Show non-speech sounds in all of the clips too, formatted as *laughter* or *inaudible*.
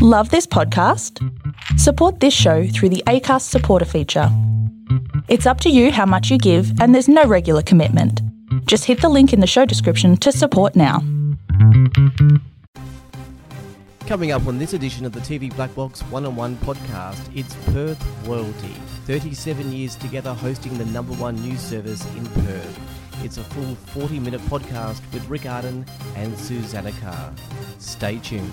Love this podcast? Support this show through the ACAST supporter feature. It's up to you how much you give, and there's no regular commitment. Just hit the link in the show description to support now. Coming up on this edition of the TV Black Box One on One podcast, it's Perth Royalty. 37 years together hosting the number one news service in Perth. It's a full 40 minute podcast with Rick Arden and Susanna Carr. Stay tuned.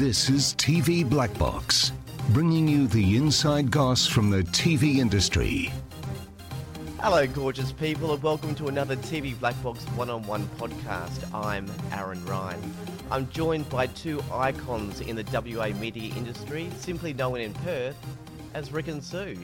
This is TV Black Box, bringing you the inside goss from the TV industry. Hello, gorgeous people, and welcome to another TV Black Box one on one podcast. I'm Aaron Ryan. I'm joined by two icons in the WA media industry, simply known in Perth as Rick and Sue.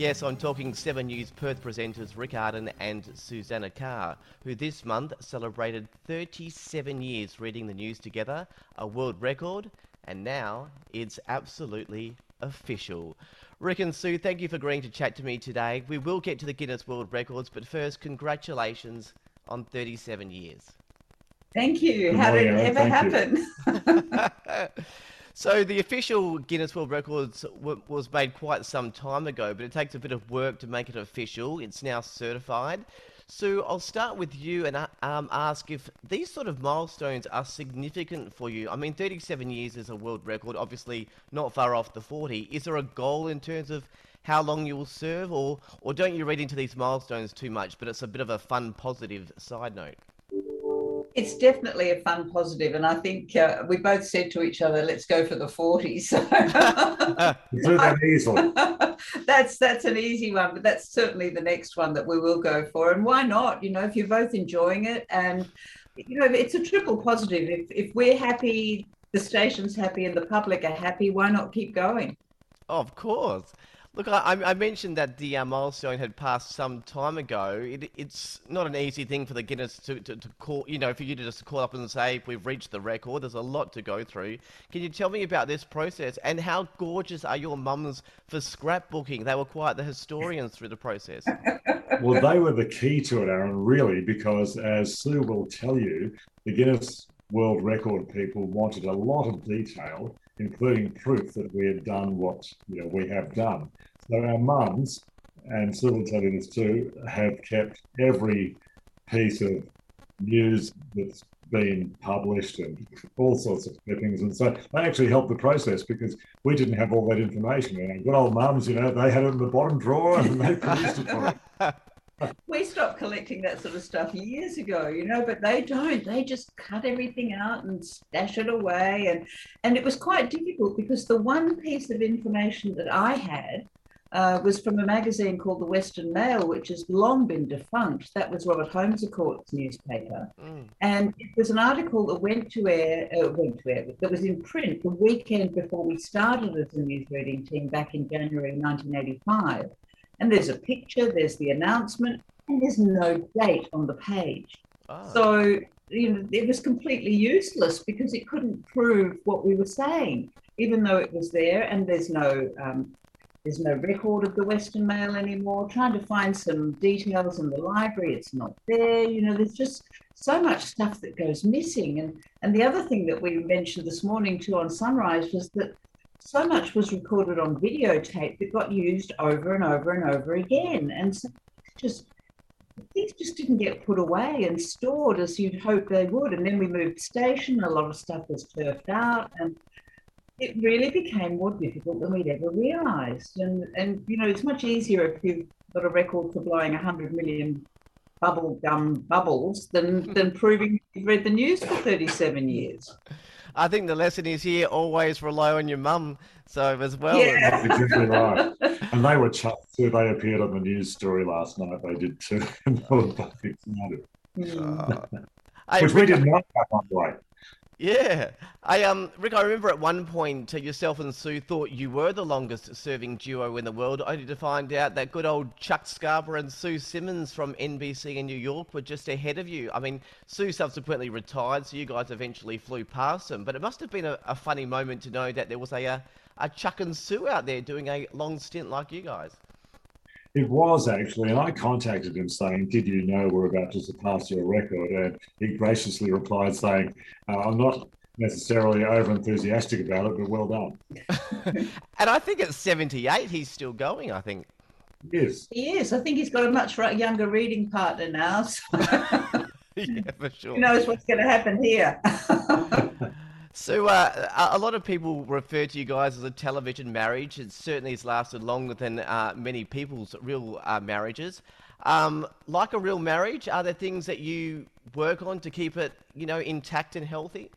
Yes, I'm talking Seven News Perth presenters Rick Arden and Susanna Carr, who this month celebrated 37 years reading the news together, a world record, and now it's absolutely official. Rick and Sue, thank you for agreeing to chat to me today. We will get to the Guinness World Records, but first, congratulations on 37 years. Thank you. Good How did it ever happen? *laughs* *laughs* so the official Guinness World Records w- was made quite some time ago, but it takes a bit of work to make it official. It's now certified. Sue, I'll start with you and uh, um, ask if these sort of milestones are significant for you. I mean, 37 years is a world record, obviously not far off the 40. Is there a goal in terms of how long you will serve, or, or don't you read into these milestones too much, but it's a bit of a fun, positive side note? It's definitely a fun positive, and I think uh, we both said to each other, "Let's go for the 40." So *laughs* You that easily. *laughs* that's that's an easy one, but that's certainly the next one that we will go for. And why not? You know, if you're both enjoying it, and you know, it's a triple positive. If if we're happy, the station's happy, and the public are happy, why not keep going? Of course. Look, I, I mentioned that the uh, milestone had passed some time ago. It, it's not an easy thing for the Guinness to, to, to, call, you know, for you to just call up and say, we've reached the record. There's a lot to go through. Can you tell me about this process and how gorgeous are your mums for scrapbooking? They were quite the historians through the process. *laughs* Well, they were the key to it, Aaron, really, because as Sue will tell you, the Guinness World Record people wanted a lot of detail, including proof that we had done what you know we have done. So our mums, and will tell you this too, have kept every piece of news that's been published and all sorts of clippings. And so they actually helped the process because we didn't have all that information. And good old mums, you know, they had it in the bottom drawer and they produced it for us. We stopped collecting that sort of stuff years ago, you know, but they don't. They just cut everything out and stash it away. And, and it was quite difficult because the one piece of information that I had uh, was from a magazine called the Western Mail, which has long been defunct. That was Robert Holmes Court's newspaper. Mm. And it was an article that went to air, uh, went to air, that was in print the weekend before we started as a news reading team back in January 1985. And there's a picture, there's the announcement, and there's no date on the page. Ah. So, you know, it was completely useless because it couldn't prove what we were saying, even though it was there. And there's no, um, there's no record of the Western Mail anymore. Trying to find some details in the library, it's not there. You know, there's just so much stuff that goes missing. And and the other thing that we mentioned this morning too on Sunrise was that so much was recorded on videotape that got used over and over and over again. And so just things just didn't get put away and stored as you'd hope they would. And then we moved station, a lot of stuff was turfed out, and it really became more difficult than we'd ever realised. And and you know, it's much easier if you've got a record for blowing hundred million bubble gum bubbles than than proving you've read the news for thirty seven years. I think the lesson is here always rely on your mum. So as well. Yeah. That's exactly right. *laughs* And they were chuffed too. They appeared on the news story last night. They did too. And *laughs* they were both excited. Uh, hey, Which we didn't know that one way. Yeah. I um Rick, I remember at one point uh, yourself and Sue thought you were the longest serving duo in the world, only to find out that good old Chuck Scarborough and Sue Simmons from NBC in New York were just ahead of you. I mean, Sue subsequently retired, so you guys eventually flew past them. But it must have been a, a funny moment to know that there was a, a a Chuck and Sue out there doing a long stint like you guys. It was actually, and I contacted him saying, "Did you know we're about to surpass your record?" And he graciously replied saying, uh, "I'm not necessarily over enthusiastic about it, but well done." *laughs* And I think at 78 he's still going, I think. Yes, He is. I think he's got a much younger reading partner now. So *laughs* yeah, for sure. *laughs* who knows what's going to happen here? So, uh, a lot of people refer to you guys as a television marriage. It certainly has lasted longer than uh, many people's real uh, marriages. Um, like a real marriage, are there things that you work on to keep it, you know, intact and healthy?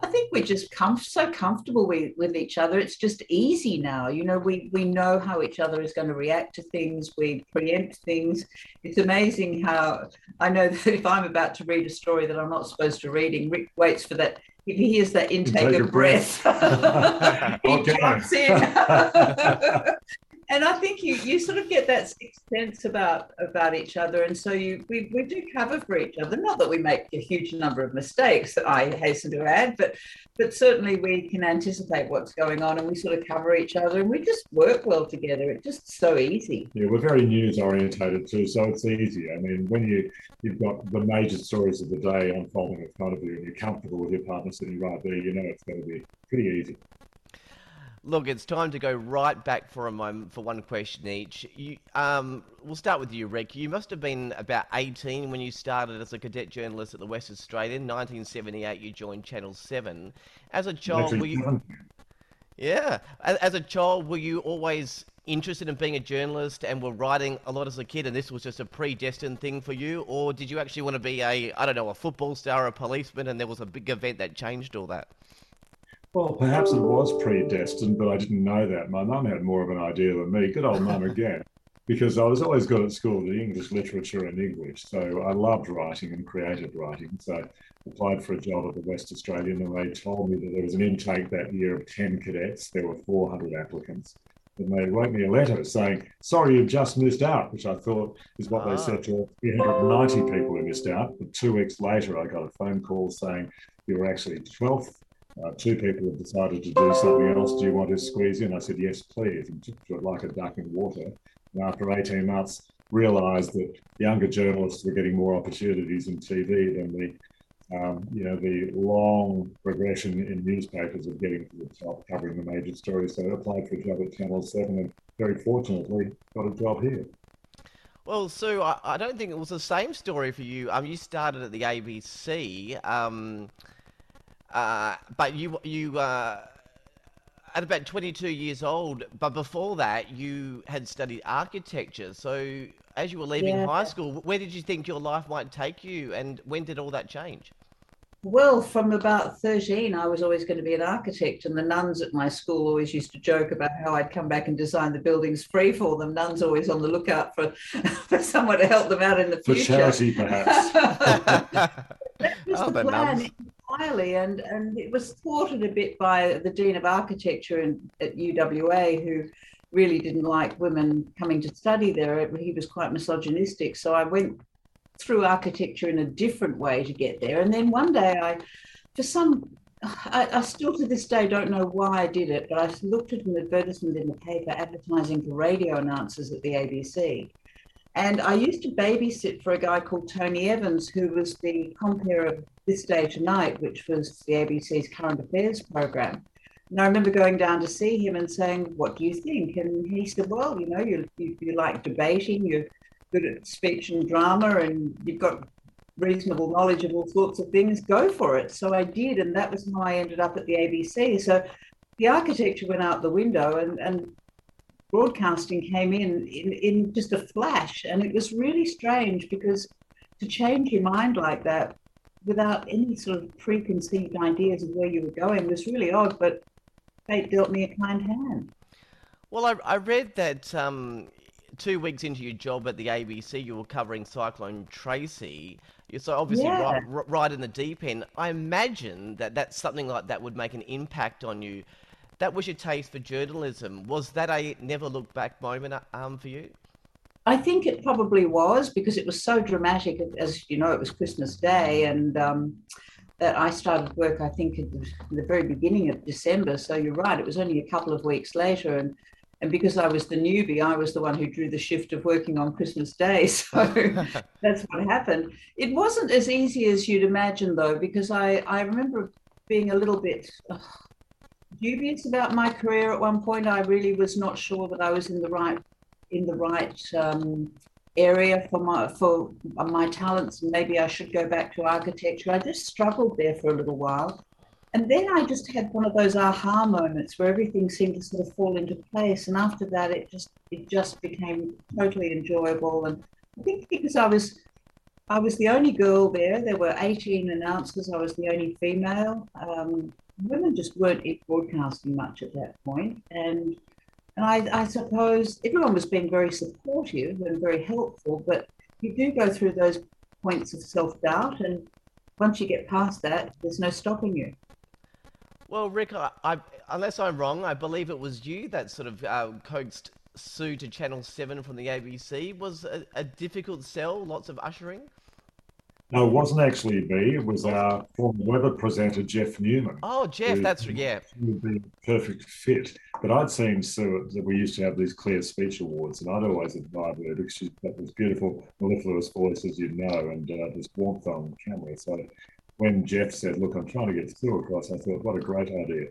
I think we're just comf- so comfortable with, with each other. It's just easy now. You know, we, we know how each other is going to react to things. We preempt things. It's amazing how I know *laughs* that if I'm about to read a story that I'm not supposed to reading, Rick waits for that. If he hears that intake of breath. breath, *laughs* he *laughs* Okay. jumps in. And I think you you sort of get that sixth sense about about each other, and so you we, we do cover for each other. Not that we make a huge number of mistakes, I hasten to add, but but certainly we can anticipate what's going on, and we sort of cover each other, and we just work well together. It's just so easy. yeah, we're very news orientated too, so it's easy. I mean, when you you've got the major stories of the day unfolding in front of you, and you're comfortable with your partner sitting right there, you know it's going to be pretty easy. Look, it's time to go right back for a moment for one question each. You, um, we'll start with you, Rick. You must have been about 18 when you started as a cadet journalist at the West Australian. 1978, you joined Channel 7. As a child, were you? Yeah. As, as a child, were you always interested in being a journalist and were writing a lot as a kid, and this was just a predestined thing for you, or did you actually want to be a, I don't know, a football star, or a policeman, and there was a big event that changed all that? Well, perhaps it was predestined, but I didn't know that. My mum had more of an idea than me. Good old mum again, because I was always good at school with English literature and English. So I loved writing and creative writing. So I applied for a job at the West Australian, and they told me that there was an intake that year of 10 cadets. There were 400 applicants. And they wrote me a letter saying, Sorry, you've just missed out, which I thought is what Ah. they said to 390 people who missed out. But two weeks later, I got a phone call saying, You were actually 12th. Uh, two people have decided to do something else. Do you want to squeeze in? I said, yes, please. And took to it like a duck in water. And after 18 months, realised that younger journalists were getting more opportunities in TV than the, um, you know, the long progression in newspapers of getting to the top, covering the major stories. So I applied for a job at Channel 7 and very fortunately got a job here. Well, Sue, I, I don't think it was the same story for you. Um, you started at the ABC, um, uh, but you you uh, at about 22 years old. But before that, you had studied architecture. So, as you were leaving Yeah. high school, where did you think your life might take you, and when did all that change? Well, from about 13, I was always going to be an architect, and the nuns at my school always used to joke about how I'd come back and design the buildings free for them. Nuns always on the lookout for, *laughs* for someone to help them out in the For future. charity, perhaps. *laughs* that was Oh, the the plan nuns. entirely, and and it was thwarted a bit by the dean of architecture in, at UWA, who really didn't like women coming to study there. He was quite misogynistic, so I went through architecture in a different way to get there. And then one day, I, for some, I, I still to this day don't know why I did it, but I looked at an advertisement in the paper advertising for radio announcers at the ABC. And I used to babysit for a guy called Tony Evans, who was the compere of This Day Tonight, which was the ABC's current affairs program. And I remember going down to see him and saying, What do you think? And he said, Well, you know, you, you, you like debating, you're good at speech and drama, and you've got reasonable knowledge of all sorts of things, go for it. So I did. And that was how I ended up at the ABC. So the architecture went out the window, and, and broadcasting came in, in in just a flash and it was really strange because to change your mind like that without any sort of preconceived ideas of where you were going was really odd, but fate dealt me a kind hand. Well, I, I read that um, two weeks into your job at the ABC, you were covering Cyclone Tracy. You're so obviously Yeah. right, right in the deep end. I imagine that that's something like that would make an impact on you. That was your taste for journalism. Was that a never look back moment um, for you? I think it probably was because it was so dramatic. As you know, it was Christmas Day, and um, that I started work. I think at the, the very beginning of December. So you're right; it was only a couple of weeks later, and and because I was the newbie, I was the one who drew the shift of working on Christmas Day. *laughs* So *laughs* that's what happened. It wasn't as easy as you'd imagine, though, because I I remember being a little bit. ugh, dubious about my career at one point. I really was not sure that I was in the right in the right um, area for my for my talents. Maybe I should go back to architecture. I just struggled there for a little while, and then I just had one of those aha moments where everything seemed to sort of fall into place. And after that, it just it just became totally enjoyable. And I think because I was I was the only girl there. There were 18 announcers. I was the only female. Um, women just weren't broadcasting much at that point, and and I, I suppose everyone was being very supportive and very helpful, but you do go through those points of self doubt, and once you get past that, there's no stopping you. Well, Rick, I, I, unless I'm wrong, I believe it was you that sort of uh, coaxed Sue to Channel 7 from the ABC. Was a, a difficult sell, lots of ushering? No, it wasn't actually me. It was our former weather presenter, Jeff Newman. Oh, Jeff, who- that's, yeah. He would be a perfect fit. But I'd seen Sue that we used to have these clear speech awards, and I'd always admired her because she's got this beautiful, mellifluous voice, as you know, and uh, this warmth on camera. So when Jeff said, Look, I'm trying to get Sue across, I thought, What a great idea.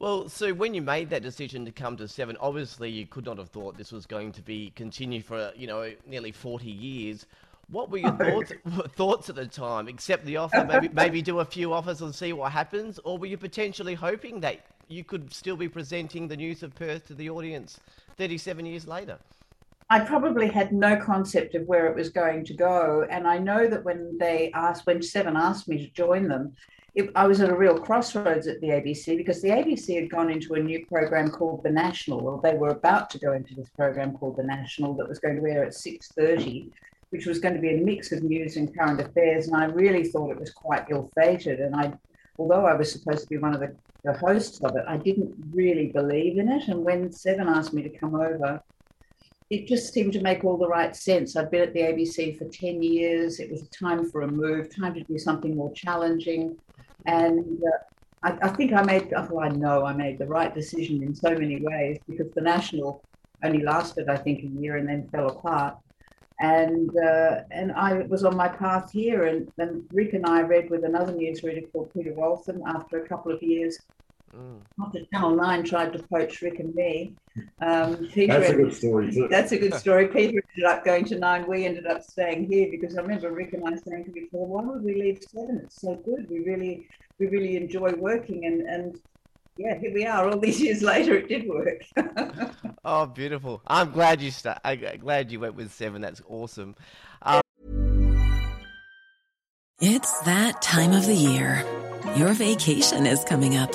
Well, so when you made that decision to come to Seven, obviously you could not have thought this was going to be continue for you know nearly forty years. What were your *laughs* thoughts *laughs* thoughts at the time? Accept the offer, maybe *laughs* maybe do a few offers and see what happens, or were you potentially hoping that you could still be presenting the news of Perth to the audience thirty-seven years later? I probably had no concept of where it was going to go. And I know that when they asked, when Seven asked me to join them, it, I was at a real crossroads at the ABC because the ABC had gone into a new program called The National. Well, they were about to go into this program called The National that was going to air at 6.30, which was going to be a mix of news and current affairs. And I really thought it was quite ill-fated. And I, although I was supposed to be one of the, the hosts of it, I didn't really believe in it. And when Seven asked me to come over, it just seemed to make all the right sense. I'd been at the ABC for 10 years. It was time for a move, time to do something more challenging. And uh, I, I think I made, well, I know I made the right decision in so many ways because the National only lasted, I think, a year and then fell apart. And uh, and I was on my path here, and then Rick and I read with another newsreader called Peter Waltham after a couple of years. Mm. After Channel 9 tried to poach Rick and me, um, Peter That's a good story, too. that's a good story. Peter ended up going to nine. We ended up staying here because I remember Rick and I saying to each other, "Why would we leave seven? It's so good. We really, we really enjoy working." And and yeah, here we are. All these years later, it did work. *laughs* Oh, beautiful! I'm glad you sta- I'm glad you went with Seven. That's awesome. It's that time of the year. Your vacation is coming up.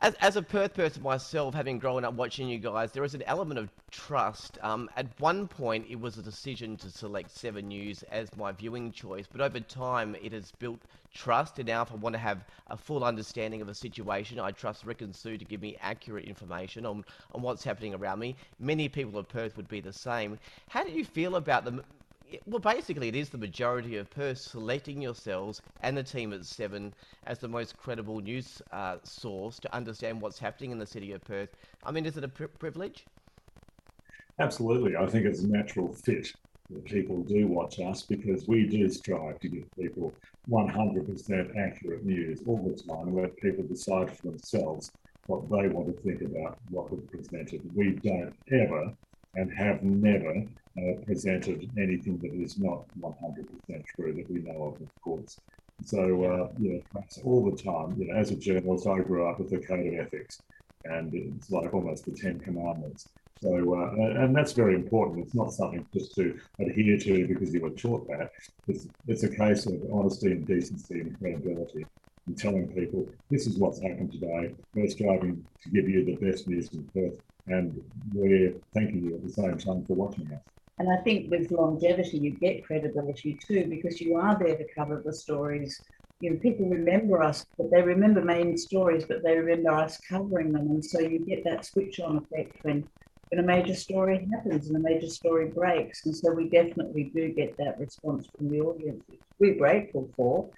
as, as a Perth person myself, having grown up watching you guys, there is an element of trust. Um, at one point, it was a decision to select Seven News as my viewing choice, but over time, it has built trust. And now, if I want to have a full understanding of a situation, I trust Rick and Sue to give me accurate information on, on what's happening around me. Many people of Perth would be the same. How do you feel about them? Well, basically, it is the majority of Perth selecting yourselves and the team at Seven as the most credible news uh, source to understand what's happening in the city of Perth. I mean, is it a pri privilege? Absolutely. I think it's a natural fit. that people do watch us because we do strive to give people 100% accurate news all the time and let people decide for themselves what they want to think about what we've presented. We don't ever and have never uh, presented anything that is not 100% true that we know of, of course. So, uh, you know, all the time, you know, as a journalist, I grew up with the code of ethics, and it's like almost the Ten Commandments. So, uh, and that's very important. It's not something just to adhere to because you were taught that. It's, it's a case of honesty and decency and credibility and telling people this is what's happened today. We're striving to give you the best news in Perth, and we're thanking you at the same time for watching us. And I think with longevity, you get credibility too, because you are there to cover the stories. You know, people remember us, but they remember main stories, but they remember us covering them. And so you get that switch on effect when, when a major story happens and a major story breaks. And so we definitely do get that response from the audience, which we're grateful for.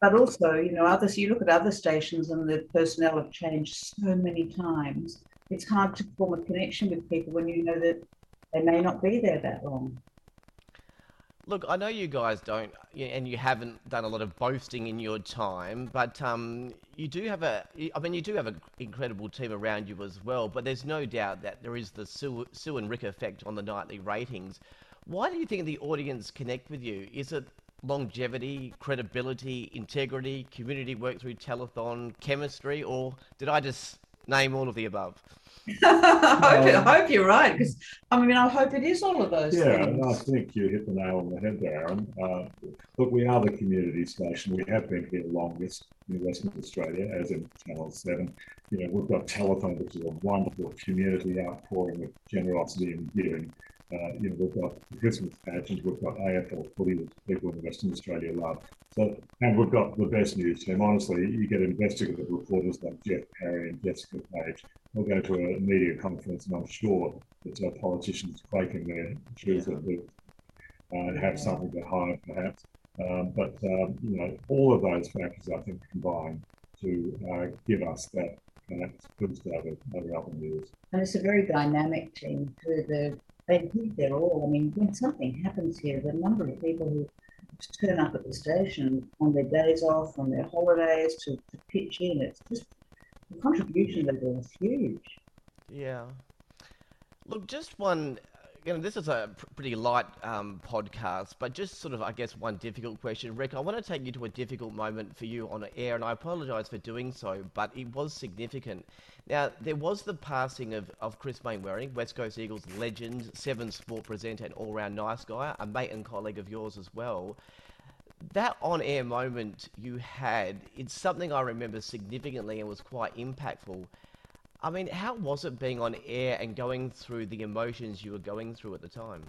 But also, you know, others, you look at other stations and the personnel have changed so many times. It's hard to form a connection with people when you know that they may not be there that long. Look, I know you guys don't, and you haven't done a lot of boasting in your time, but um, you do have a, I mean, you do have an incredible team around you as well, but there's no doubt that there is the Sue, Sue and Rick effect on the nightly ratings. Why do you think the audience connect with you? Is it longevity, credibility, integrity, community work through telethon, chemistry, or did I just name all of the above? *laughs* I, hope, I hope you're right because I mean I hope it is all of those. Yeah, things. I think you hit the nail on the head there, Aaron. Uh, look, we are the community station. We have been here longest in Western Australia, as in Channel Seven. You know, we've got Telethon, which is a wonderful community outpouring of generosity and giving. Uh, you know, we've got the Christmas pageant, we've got AFL footy that people in Western Australia love. So, and we've got the best news team. Honestly, you get investigative reporters like Jeff Parry and Jessica Page. They'll go to a media conference, and I'm sure that uh, politicians quaking their shoes that they uh, have something to hide, perhaps. Um, but um, you know, all of those factors, I think, combine to uh, give us that kind of boost over, over other news. And it's a very dynamic team. Too. The they their all. I mean, when something happens here, the number of people who turn up at the station on their days off, on their holidays to, to pitch in, it's just the contribution level is huge. Yeah. Look, just one. You know, this is a pretty light um, podcast, but just sort of, I guess, one difficult question. Rick, I want to take you to a difficult moment for you on air, and I apologise for doing so, but it was significant. Now, there was the passing of, of Chris Mainwaring, West Coast Eagles legend, Seven Sport presenter, and all round nice guy, a mate and colleague of yours as well. That on air moment you had, it's something I remember significantly and was quite impactful. I mean, how was it being on air and going through the emotions you were going through at the time?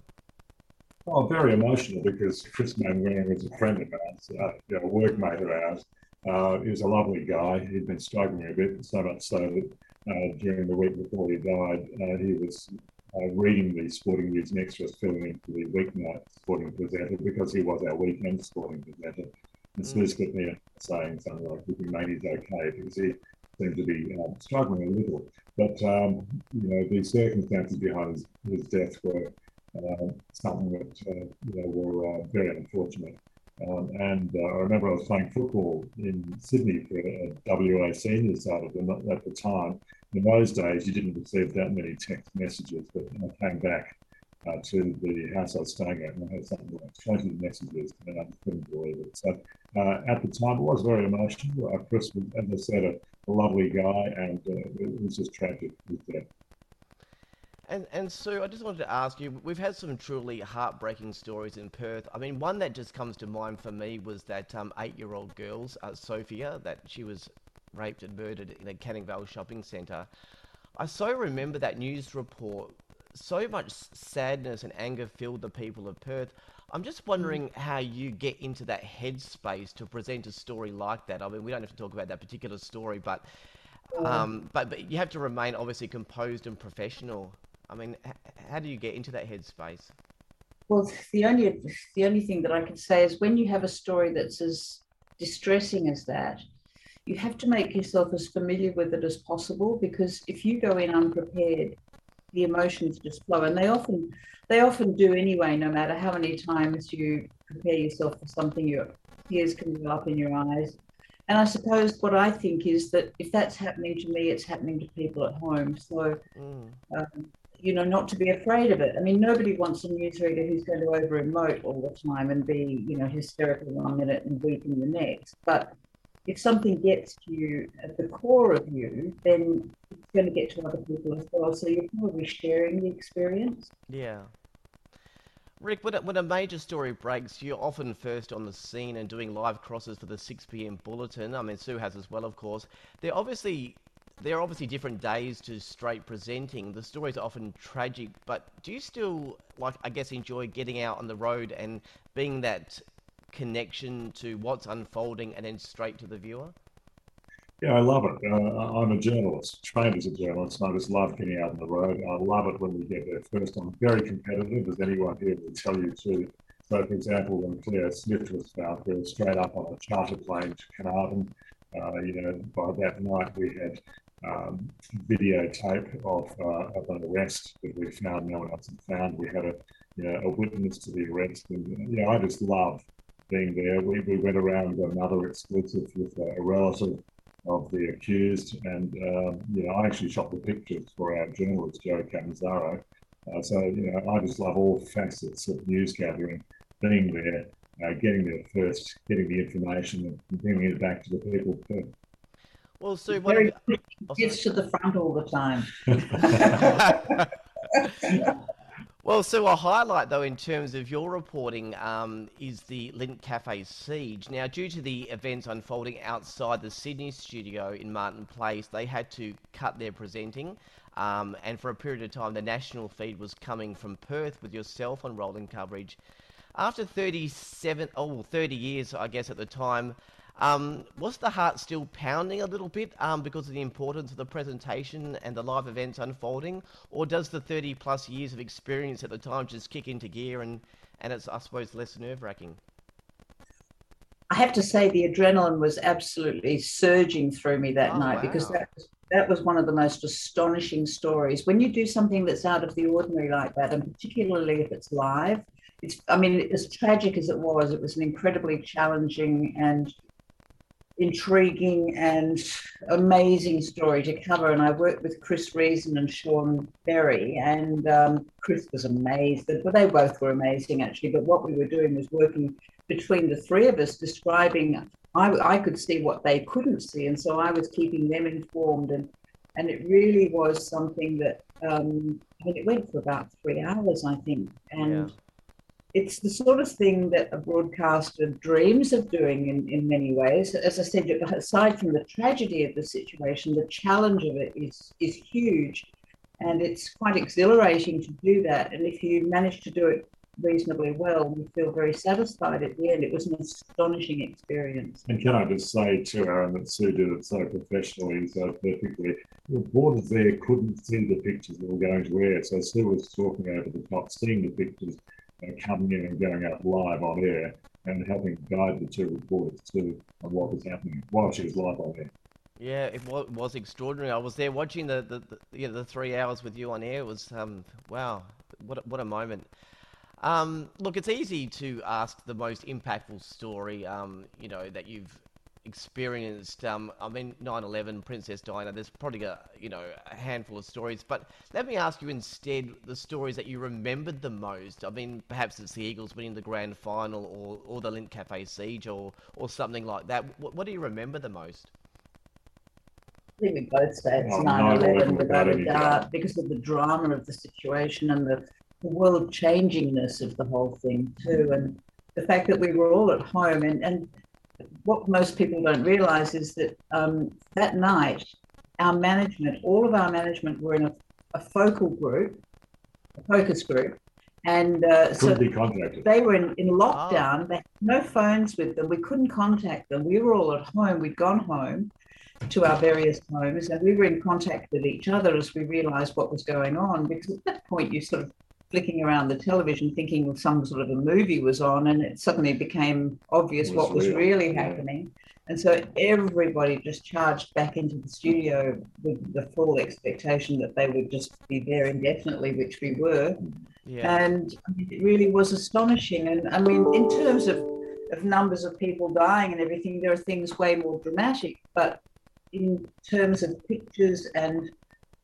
Oh, very emotional because Chris Mainwaring was a friend of ours, uh, you know, a workmate of ours. Uh, he was a lovely guy. He'd been struggling a bit, so much so that uh, during the week before he died, uh, he was uh, reading the sporting news next to us, filling in for the weeknight sporting presenter because he was our weekend sporting presenter. And mm. Snoose got me saying something like, "We think he's okay," because he seemed to be um, struggling a little. But um, you know, the circumstances behind his, his death were uh, something that uh, you know were uh, very unfortunate. Um, and uh, I remember I was playing football in Sydney for a WA senior side at the time. In those days, you didn't receive that many text messages, but I came back uh, to the house I was staying at, and I had something like 20 messages, and I couldn't believe it. So uh, at the time, it was very emotional. Uh, Chris was, as I said, a, a lovely guy, and uh, it was just tragic his death. And and Sue, I just wanted to ask you. We've had some truly heartbreaking stories in Perth. I mean, one that just comes to mind for me was that um, eight-year-old girl, uh, Sophia, that she was raped and murdered in a Canning Vale shopping centre. I so remember that news report. So much sadness and anger filled the people of Perth. I'm just wondering mm. how you get into that headspace to present a story like that. I mean, we don't have to talk about that particular story, but um, but, but you have to remain obviously composed and professional. I mean, h- how do you get into that headspace? Well, the only the only thing that I can say is when you have a story that's as distressing as that, you have to make yourself as familiar with it as possible because if you go in unprepared, the emotions just flow, and they often they often do anyway. No matter how many times you prepare yourself for something, your tears can go up in your eyes. And I suppose what I think is that if that's happening to me, it's happening to people at home. So, mm. um, you know, not to be afraid of it. I mean, nobody wants a newsreader who's going to over emote all the time and be, you know, hysterical one minute and weeping the next. But if something gets to you at the core of you, then it's going to get to other people as well. So you're probably sharing the experience. Yeah. Rick, when a, when a major story breaks, you're often first on the scene and doing live crosses for the 6 p.m. bulletin. I mean, Sue has as well, of course. They're obviously there are obviously different days to straight presenting. The stories are often tragic, but do you still like I guess enjoy getting out on the road and being that connection to what's unfolding and then straight to the viewer? Yeah, I love it. Uh, I'm a journalist, trained as a journalist, and I just love getting out on the road. I love it when we get there first. I'm very competitive, as anyone here will tell you too. So, for example, when Cleo Smith was found, we were straight up on a charter plane to Carnarvon. Uh, you know, by that night we had um, videotape of, uh, of an arrest that we found no one else had found. We had a, you know, a witness to the arrest, and know, I just love being there. We, we went around another exclusive with a relative of the accused, and um, you know, I actually shot the pictures for our journalist Joe Catanzaro. Uh, so you know, I just love all facets of news gathering, being there, uh, getting there first, getting the information, and bringing it back to the people. Well, Sue, what Very, gets to the front all the time. *laughs* Well, so a highlight, though, in terms of your reporting um, is the Lindt Cafe siege. Now, due to the events unfolding outside the Sydney studio in Martin Place, they had to cut their presenting. Um, and for a period of time, the national feed was coming from Perth with yourself on rolling coverage. After 37, oh, 30 years, I guess, at the time, um, was the heart still pounding a little bit um, because of the importance of the presentation and the live events unfolding, or does the 30 plus years of experience at the time just kick into gear and, and it's, I suppose, less nerve wracking? I have to say, the adrenaline was absolutely surging through me that oh, night wow. because that was, that was one of the most astonishing stories. When you do something that's out of the ordinary like that, and particularly if it's live, it's, I mean, as tragic as it was, it was an incredibly challenging and intriguing and amazing story to cover. And I worked with Chris Reason and Sean Berry, and um, Chris was amazed. But they both were amazing, actually. But what we were doing was working between the three of us, describing. I, I could see what they couldn't see, and so I was keeping them informed. And and it really was something that um, I mean, it went for about three hours, I think, and. Yeah it's the sort of thing that a broadcaster dreams of doing in, in many ways. As I said, aside from the tragedy of the situation, the challenge of it is is huge, and it's quite exhilarating to do that. And if you manage to do it reasonably well, you feel very satisfied at the end. It was an astonishing experience. And can I just say to Aaron that Sue did it so professionally and so perfectly. The reporters there couldn't see the pictures that were going to air, so Sue was talking over the top, seeing the pictures coming in and going out live on air and helping guide the two reporters to what was happening while she was live on air. Yeah, it was, extraordinary. I was there watching the the, the, you know, the three hours with you on air. It was um, wow, what a, what a moment. Um, look, it's easy to ask the most impactful story, um, you know, that you've experienced. Um, I mean, 9/11, Princess Diana. There's probably a you know a handful of stories, but let me ask you instead the stories that you remembered the most. I mean, perhaps it's the Eagles winning the grand final, or or the Lindt Cafe siege, or or something like that. What, what do you remember the most? I think we both say it's 9/11 without a doubt because of the drama of the situation and the, the world changingness of the whole thing too, and the fact that we were all at home and and what most people don't realize is that um, that night, our management, all of our management were in a, a focal group, a focus group. And uh, so they were in, in lockdown. Oh. They had no phones with them. We couldn't contact them. We were all at home. We'd gone home to our various homes and we were in contact with each other as we realized what was going on because at that point you sort of flicking around the television thinking some sort of a movie was on, and it suddenly became obvious Was what was real, really yeah. happening. And so everybody just charged back into the studio with the full expectation that they would just be there indefinitely, which we were. Yeah. And it really was astonishing. And I mean, in terms of, of numbers of people dying and everything, there are things way more dramatic. But in terms of pictures and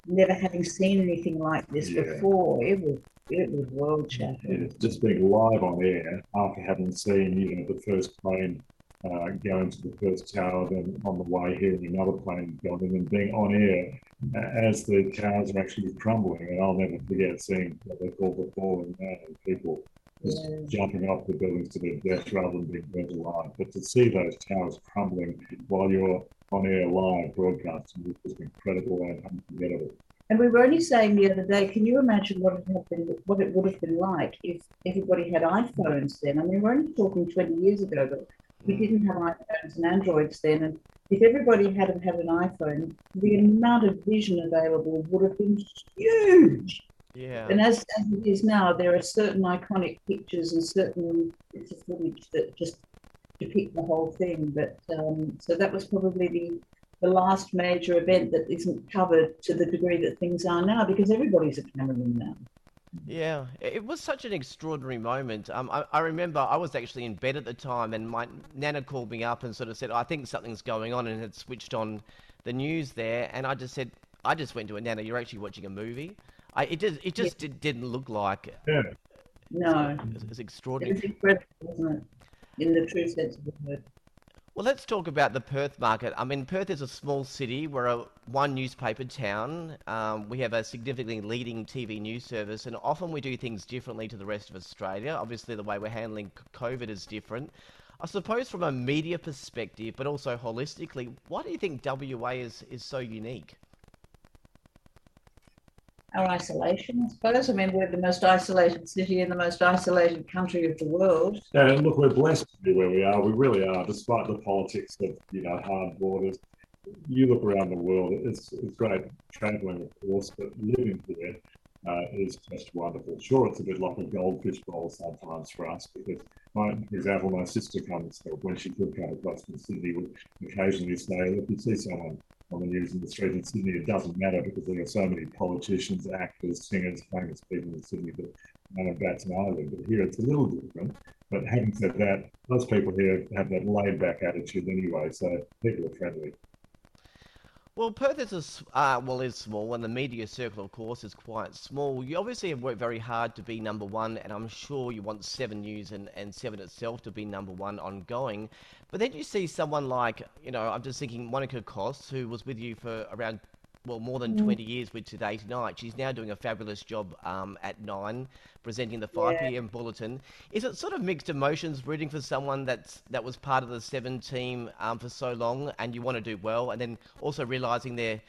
never having seen anything like this Yeah. before, it was it was world shattering. it's just being live on air after having seen, you know, the first plane uh, go into the first tower, then on the way hearing another plane go in, and being on air as the towers are actually crumbling. And I'll never forget seeing what they call the falling man and people just Yeah. jumping off the buildings to their death rather than being burnt alive. But to see those towers crumbling while you're on air live broadcasting was just incredible and unforgettable. And we were only saying the other day, can you imagine what it had been, what it would have been like if everybody had iPhones then? I mean, we're only talking 20 years ago, but we didn't have iPhones and Androids then. And if everybody had had an iPhone, the amount of vision available would have been huge. Yeah. And as, as it is now, there are certain iconic pictures and certain bits of footage that just depict the whole thing. But um, so that was probably the the last major event that isn't covered to the degree that things are now, because everybody's a cameraman now. Yeah, it it was such an extraordinary moment. Um, I, I remember I was actually in bed at the time, and my nana called me up and sort of said, "I think something's going on," and had switched on the news there, and I just said, "I just went to a nana. You're actually watching a movie." I, it just, it just did, didn't look like. Yeah. No, It was, it was it extraordinary. was incredible, wasn't it? In the true sense of the word. Well, let's talk about the Perth market. I mean, Perth is a small city. We're a one newspaper town. Um, we have a significantly leading TV news service, and often we do things differently to the rest of Australia. Obviously, the way we're handling COVID is different. I suppose from a media perspective, but also holistically, why do you think WA is, is so unique? Our isolation, I suppose. I mean, we're the most isolated city in the most isolated country of the world. Yeah, and look, we're blessed to be where we are. We really are, despite the politics of you know hard borders. You look around the world; it's it's great traveling, of course, but living here uh, is just wonderful. Sure, it's a bit like a goldfish bowl sometimes for us because, my, for example, my sister comes when she could come across from Sydney, would occasionally say, "If you see someone the news in the street in Sydney, it doesn't matter because there are so many politicians, actors, singers, famous people in Sydney that none of that's an island. But here it's a little different. But having said that, most people here have that laid back attitude anyway, so people are friendly. Well, Perth is a, uh, well is small, and the media circle, of course, is quite small. You obviously have worked very hard to be number one, and I'm sure you want Seven News and, and Seven itself to be number one ongoing. But then you see someone like, you know, I'm just thinking Monica Kos, who was with you for around, well, more than 20 years with Today Tonight. She's now doing a fabulous job um, at Nine, presenting the 5 Yeah. p.m. bulletin. Is it sort of mixed emotions rooting for someone that's that was part of the Seven team um, for so long, and you want to do well, and then also realizing they're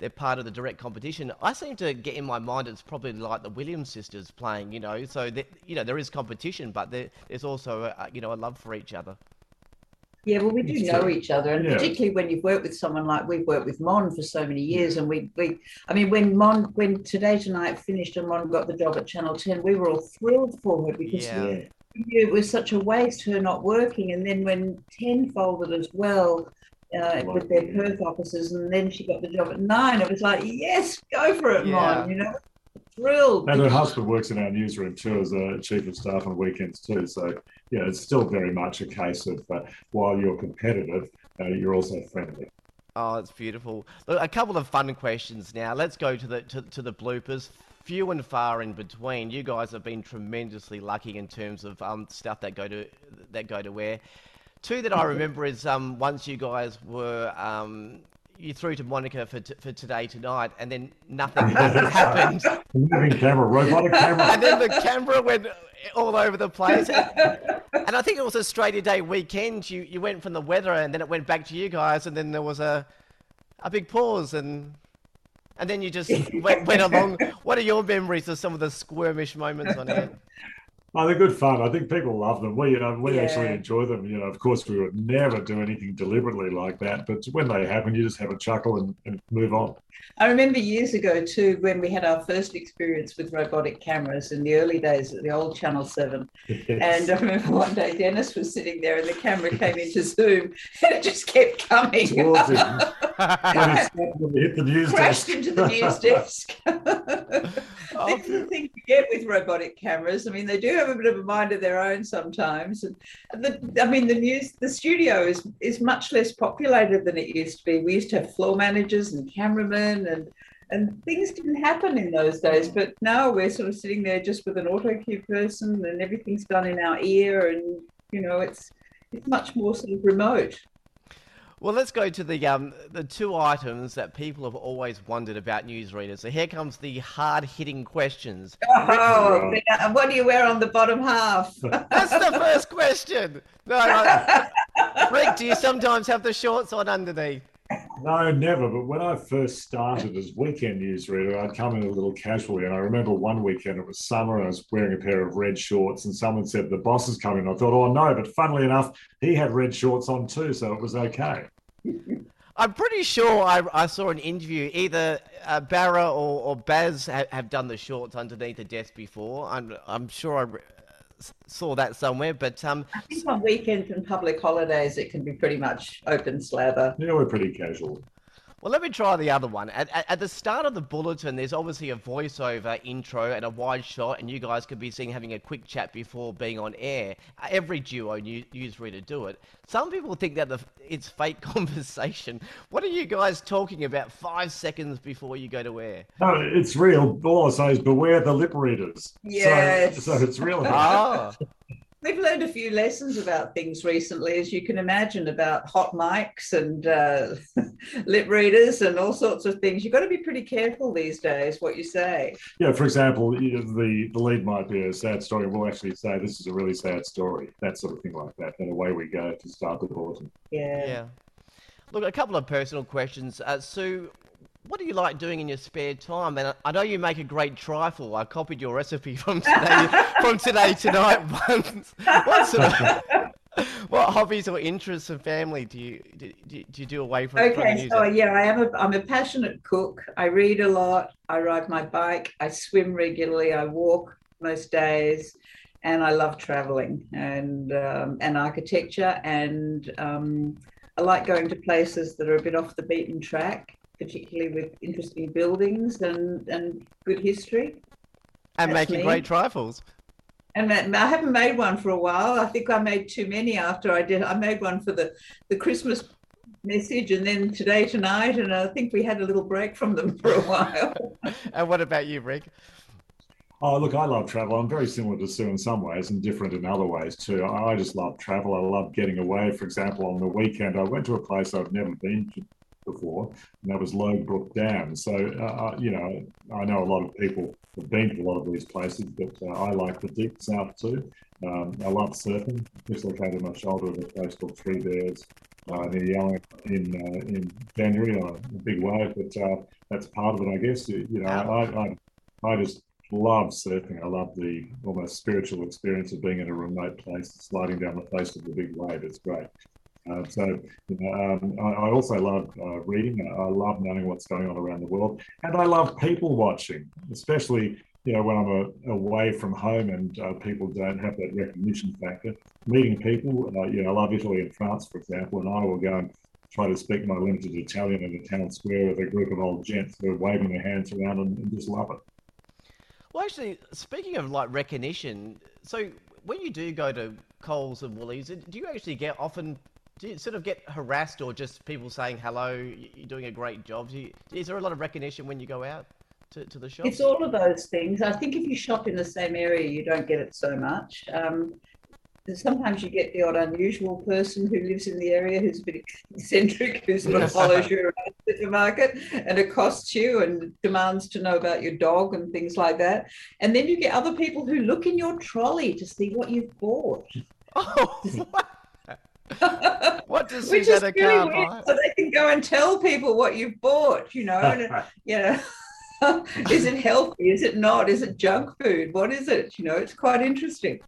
they're part of the direct competition. I seem to get in my mind it's probably like the Williams sisters playing, you know. So that you know there is competition, but there, there's also a, you know a love for each other. Yeah, well, we do It's know true. each other, and Yeah. particularly when you've worked with someone like we've worked with Mon for so many years, and we, we, I mean, when Mon, when Today Tonight finished and Mon got the job at Channel Ten, we were all thrilled for her because Yeah. Yeah. we knew it was such a waste her not working, and then when Ten folded as well. Uh, with their Perth offices, and then she got the job at nine. It was like, yes, go for it, Yeah. Mon. You know, thrilled. And her husband works in our newsroom too as a chief of staff on weekends too. So, yeah, it's still very much a case of uh, while you're competitive, uh, you're also friendly. Oh, it's beautiful. Look, a couple of fun questions now. Let's go to the to, to the bloopers. Few and far in between. You guys have been tremendously lucky in terms of um, stuff that go to that go to air. Two that I remember is um, once you guys were um, you threw to Monica for t- for today tonight, and then *laughs* nothing *laughs* happened, Moving camera, robotic *laughs* camera. and then the camera went all over the place. And I think it was Australia Day weekend. You you went from the weather, and then it went back to you guys, and then there was a a big pause, and and then you just went, went along. What are your memories of some of the squirmish moments on air? Oh, they're good fun. I think people love them. We, you know, we Yeah. actually enjoy them. You know, of course, we would never do anything deliberately like that, but when they happen, you just have a chuckle and, and move on. I remember years ago too, when we had our first experience with robotic cameras in the early days at the old Channel 7. And I remember one day Dennis was sitting there and the camera came into zoom and it just kept coming. Towards him. when he when he hit the news Crashed desk. into the news desk. Oh, *laughs* *laughs* this is the thing you get with robotic cameras. I mean, they do have a bit of a mind of their own sometimes. And the, I mean, the news, the studio is is much less populated than it used to be. We used to have floor managers and cameramen, and and things didn't happen in those days. But now we're sort of sitting there just with an auto cue person, and everything's done in our ear, and you know, it's it's much more sort of remote. Well, let's go to the um, the two items that people have always wondered about newsreaders. So here comes the hard-hitting questions. *laughs* Oh, and what do you wear on the bottom half? *laughs* That's the first question. No, no. *laughs* Rick, do you sometimes have the shorts on underneath? No, never. But when I first started as weekend newsreader, I'd come in a little casually. And I remember one weekend, it was summer, and I was wearing a pair of red shorts, and someone said, The boss is coming. I thought, Oh, no. But funnily enough, he had red shorts on too. So it was okay. I'm pretty sure I, I saw an interview. Either uh, Barra or, or Baz ha- have done the shorts underneath the desk before. I'm I'm sure I re- saw that somewhere. But um, I think on weekends and public holidays, it can be pretty much open slather. Yeah, we're pretty casual. Well, let me try the other one. At, at, at the start of the bulletin, there's obviously a voiceover intro and a wide shot, and you guys could be seen having a quick chat before being on air. Uh, Every duo new, newsreader do it. Some people think that the, it's fake *laughs* conversation. What are you guys talking about five seconds before you go to air? No, it's real. All I say is beware the lip readers. So- Yes. So, it's real. Ah, *laughs* We've learned a few lessons about things recently, as you can imagine, about hot mics and uh, *laughs* lip readers and all sorts of things. You've got to be pretty careful these days what you say. Yeah, for example, you know, the, the lead might be a sad story. We'll actually say this is a really sad story, that sort of thing like that. And away we go to start the bulletin. Yeah. yeah. Look, a couple of personal questions. Uh, Sue, what do you like doing in your spare time? And I, know you make a great trifle. I copied your recipe *laughs* from today from today tonight *laughs* once. What sort of, what hobbies or interests and family do you do, do, you do away from? from Okay, music? so yeah, I am a I'm a passionate cook. I read a lot. I ride my bike. I swim regularly. I walk most days, and I love traveling and um, and architecture. And um, I like going to places that are a bit off the beaten track, particularly with interesting buildings and and good history. and that's making me. great trifles. And I haven't made one for a while. I think I made too many after I did. I made one for the, the Christmas message and then today, tonight. And I think we had a little break from them for a while. *laughs* *laughs* And what about you, Rick? Oh, look, I love travel. I'm very similar to Sue in some ways and different in other ways too. I I just love travel. I love getting away. For example, on the weekend, I went to a place I've never been to before, and that was Logue Brook Dam. So, uh, uh, you know, I know a lot of people have been to a lot of these places, but uh, I like the deep south too. Um, I love surfing. Dislocated my shoulder at a place called Three Bears uh, near Yallingup in uh, in January on a big wave, but uh, that's part of it, I guess. You, you know, I, I I just love surfing. I love the almost spiritual experience of being in a remote place, sliding down the face of the big wave. It's great. Uh, so, you know, um, I, I also love uh, reading. I love knowing what's going on around the world, and I love people watching, especially you know when I'm a, away from home and uh, people don't have that recognition factor. Meeting people, uh, you know, I love Italy and France, for example, and I will go and try to speak my limited Italian in a town square with a group of old gents who are waving their hands around and, and just love it. Well, actually, speaking of like recognition, so when you do go to Coles and Woolies, do you actually get often? Do you sort of get harassed or just people saying hello? You're doing a great job. Do you, is there a lot of recognition when you go out to, to the shop? it's all of those things. I think if you shop in the same area, you don't get it so much. Um, sometimes you get the odd unusual person who lives in the area who's a bit *laughs* eccentric, who sort of follows you around the supermarket and accosts you and demands to know about your dog and things like that. And then you get other people who look in your trolley to see what you've bought. *laughs* Oh, *laughs* what? *laughs* what does Which is Susannah really Carr weird, buy? so they can go and tell people what you've bought, you know, and, *laughs* you know. *laughs* is it healthy? Is it not? Is it junk food? What is it? You know, it's quite interesting.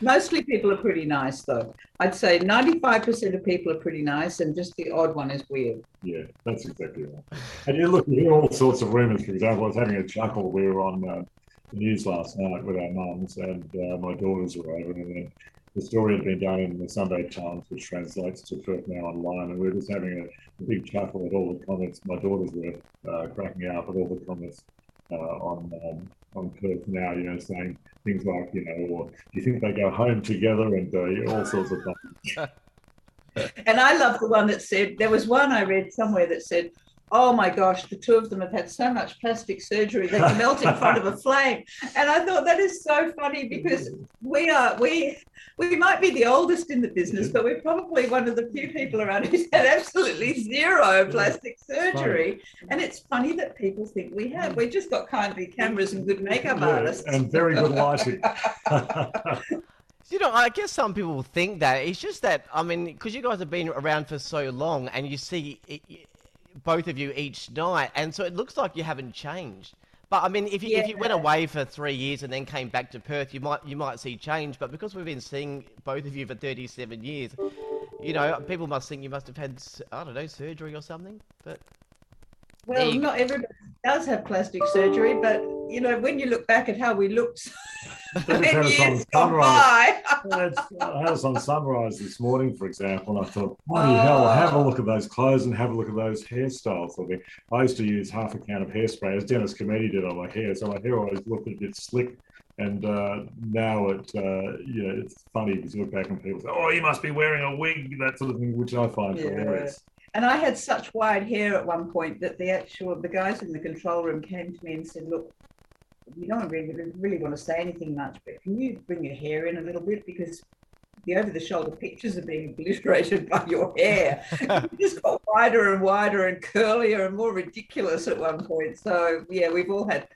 Mostly people are pretty nice, though. I'd say 95% of people are pretty nice, and just the odd one is weird. Yeah, that's exactly right. And you look, you hear all sorts of rumors. For example, I was having a chuckle. We were on uh, the news last night with our mums, and uh, my daughters were over, and then the story had been done in the Sunday Times, which translates to Perth Now Online, and we were just having a, a big chuckle at all the comments. My daughters were uh, cracking up at all the comments uh, on um, on Perth Now, you know, saying things like, you know, or do you think they go home together and uh, all sorts of *laughs* things. and I love the one that said there was one I read somewhere that said oh my gosh, the two of them have had so much plastic surgery they can melt in front of a *laughs* flame. And I thought that is so funny because we are we we might be the oldest in the business, but we're probably one of the few people around who's had absolutely zero plastic surgery. And it's funny that people think we have. We've just got kindly cameras and good makeup yeah, artists. And very good lighting. *laughs* You know, I guess some people think that. It's just that, I mean, because you guys have been around for so long and you see it, both of you each night, and so it looks like you haven't changed. But I mean, if you, yeah. if you went away for three years and then came back to Perth, you might you might see change. But because we've been seeing both of you for 37 years, you know, people must think you must have had I don't know surgery or something. But well, not everybody does have plastic surgery, but you know, when you look back at how we looked *laughs* ten years gone by. I had us on Sunrise this morning, for example, and I thought, bloody oh. hell, have a look at those clothes and have a look at those hairstyles. I, think. I used to use half a can of hairspray, as Dennis Cometti did on my hair, so my hair always looked a bit slick. And uh, now it, uh, you know, it's funny because you look back and people say, "Oh, you must be wearing a wig," that sort of thing, which I find yeah. hilarious. And I had such wide hair at one point that the actual the guys in the control room came to me and said, "Look, you don't really, really want to say anything much, but can you bring your hair in a little bit because the over-the-shoulder pictures are being obliterated *laughs* by your hair. it just got wider and wider and curlier and more ridiculous at one point. So yeah, we've all had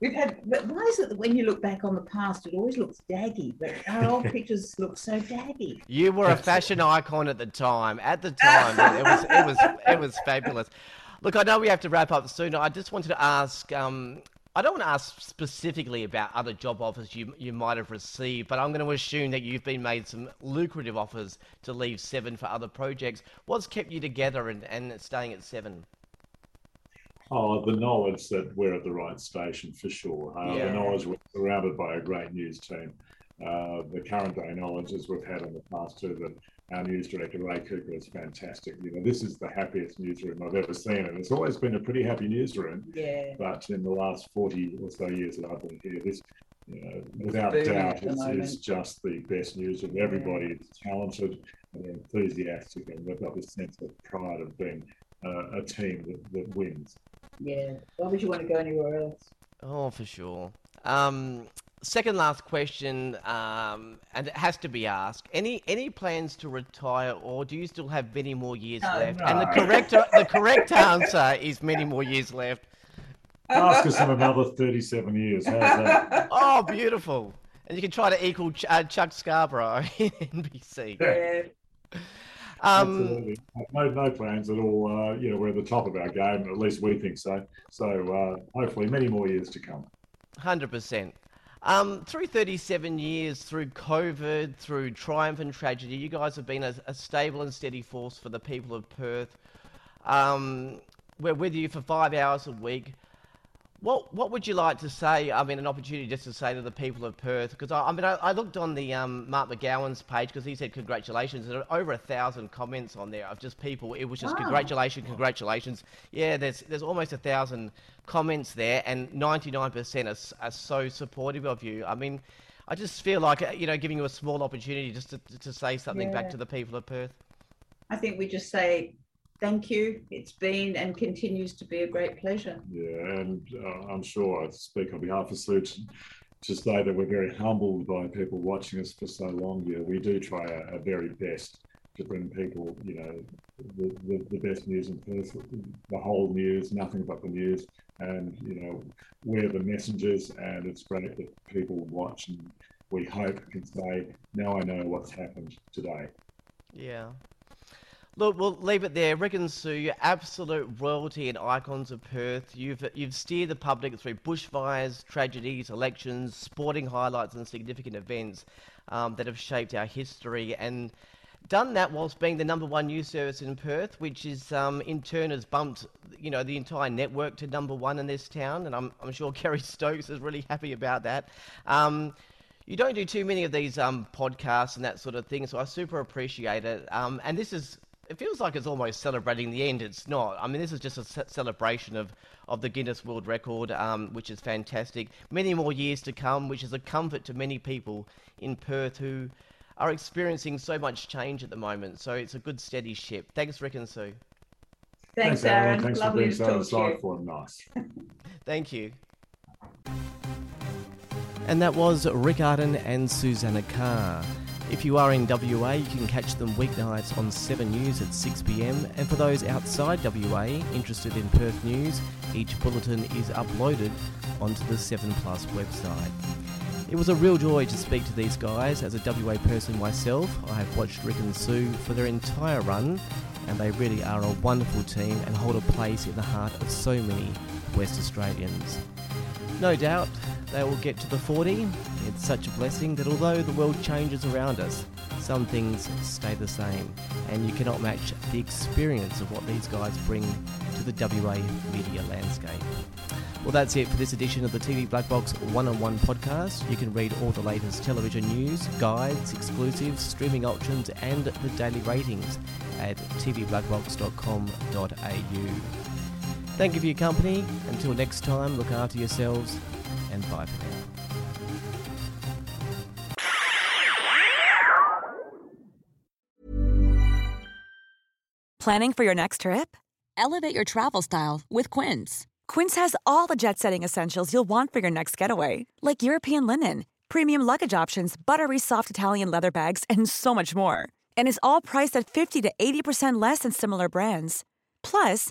We've had, but why is it that when you look back on the past, it always looks daggy? But our old *laughs* pictures look so daggy. You were a fashion icon at the time. At the time, it was it was it was fabulous. Look, I know we have to wrap up soon. I just wanted to ask. Um, I don't want to ask specifically about other job offers you you might have received, but I'm going to assume that you've been made some lucrative offers to leave Seven for other projects. What's kept you together and, and staying at Seven? Oh, the knowledge that we're at the right station for sure. Uh, yeah. The knowledge we're surrounded by a great news team. Uh, the current day knowledge as we've had in the past too that our news director Ray Cooper is fantastic. You know, this is the happiest newsroom I've ever seen, and it's always been a pretty happy newsroom. Yeah. But in the last forty or so years that I've been here, this, you know, without doubt, it's, just the best newsroom. Everybody yeah. is talented and enthusiastic, and they've got this sense of pride of being uh, a team that, that wins. Yeah. Why would you want to go anywhere else? Oh, for sure. Um, second last question, um, and it has to be asked: any any plans to retire, or do you still have many more years no, left? No. And the correct the correct answer is many more years left. Ask us in another thirty-seven years. How's that? *laughs* Oh, beautiful! And you can try to equal Ch- uh, Chuck Scarborough *laughs* in NBC. Yeah. Um, Absolutely. No, no plans at all. Uh, you know, we're at the top of our game, at least we think so. So uh, hopefully, many more years to come. Hundred percent. Um, through 37 years, through COVID, through triumph and tragedy, you guys have been a, a stable and steady force for the people of Perth. Um, we're with you for five hours a week. What what would you like to say? I mean, an opportunity just to say to the people of Perth, because I, I, mean, I, I, looked on the um, Mark McGowan's page because he said congratulations. There are over a thousand comments on there of just people. It was just wow. congratulations, congratulations. Yeah, there's there's almost a thousand comments there, and 99% are, are so supportive of you. I mean, I just feel like uh, you know, giving you a small opportunity just to to say something yeah. back to the people of Perth. I think we just say thank you. It's been and continues to be a great pleasure. Yeah, and uh, I'm sure I speak on behalf of Sue to, to say that we're very humbled by people watching us for so long. Yeah, we do try our, our very best to bring people, you know, the, the, the best news in Perth, the whole news, nothing but the news. And, you know, we're the messengers, and it's great that people watch and we hope can say, now I know what's happened today. Yeah. Look, we'll leave it there. And Sue, your absolute royalty and icons of Perth. You've you've steered the public through bushfires, tragedies, elections, sporting highlights, and significant events um, that have shaped our history, and done that whilst being the number one news service in Perth, which is um, in turn has bumped you know the entire network to number one in this town, and I'm I'm sure *laughs* Kerry Stokes is really happy about that. Um, you don't do too many of these um, podcasts and that sort of thing, so I super appreciate it. Um, and this is it feels like it's almost celebrating the end. It's not. I mean, this is just a celebration of, of the Guinness World Record, um, which is fantastic. Many more years to come, which is a comfort to many people in Perth who are experiencing so much change at the moment. So it's a good steady ship. Thanks, Rick and Sue. Thanks, Aaron. Thanks Lovely for being talk so to you. insightful nice. *laughs* Thank you. And that was Rick Ardon and Susannah Carr. If you are in WA, you can catch them weeknights on 7 News at 6pm. And for those outside WA interested in Perth news, each bulletin is uploaded onto the 7 Plus website. It was a real joy to speak to these guys. As a WA person myself, I have watched Rick and Sue for their entire run, and they really are a wonderful team and hold a place in the heart of so many West Australians. No doubt they will get to the 40. It's such a blessing that although the world changes around us, some things stay the same, and you cannot match the experience of what these guys bring to the WA media landscape. Well, that's it for this edition of the TV Black Box One on One podcast. You can read all the latest television news, guides, exclusives, streaming options, and the daily ratings at tvblackbox.com.au. Thank you for your company. Until next time, look after yourselves and bye for now. Planning for your next trip? Elevate your travel style with Quince. Quince has all the jet setting essentials you'll want for your next getaway, like European linen, premium luggage options, buttery soft Italian leather bags, and so much more. And is all priced at 50 to 80% less than similar brands. Plus,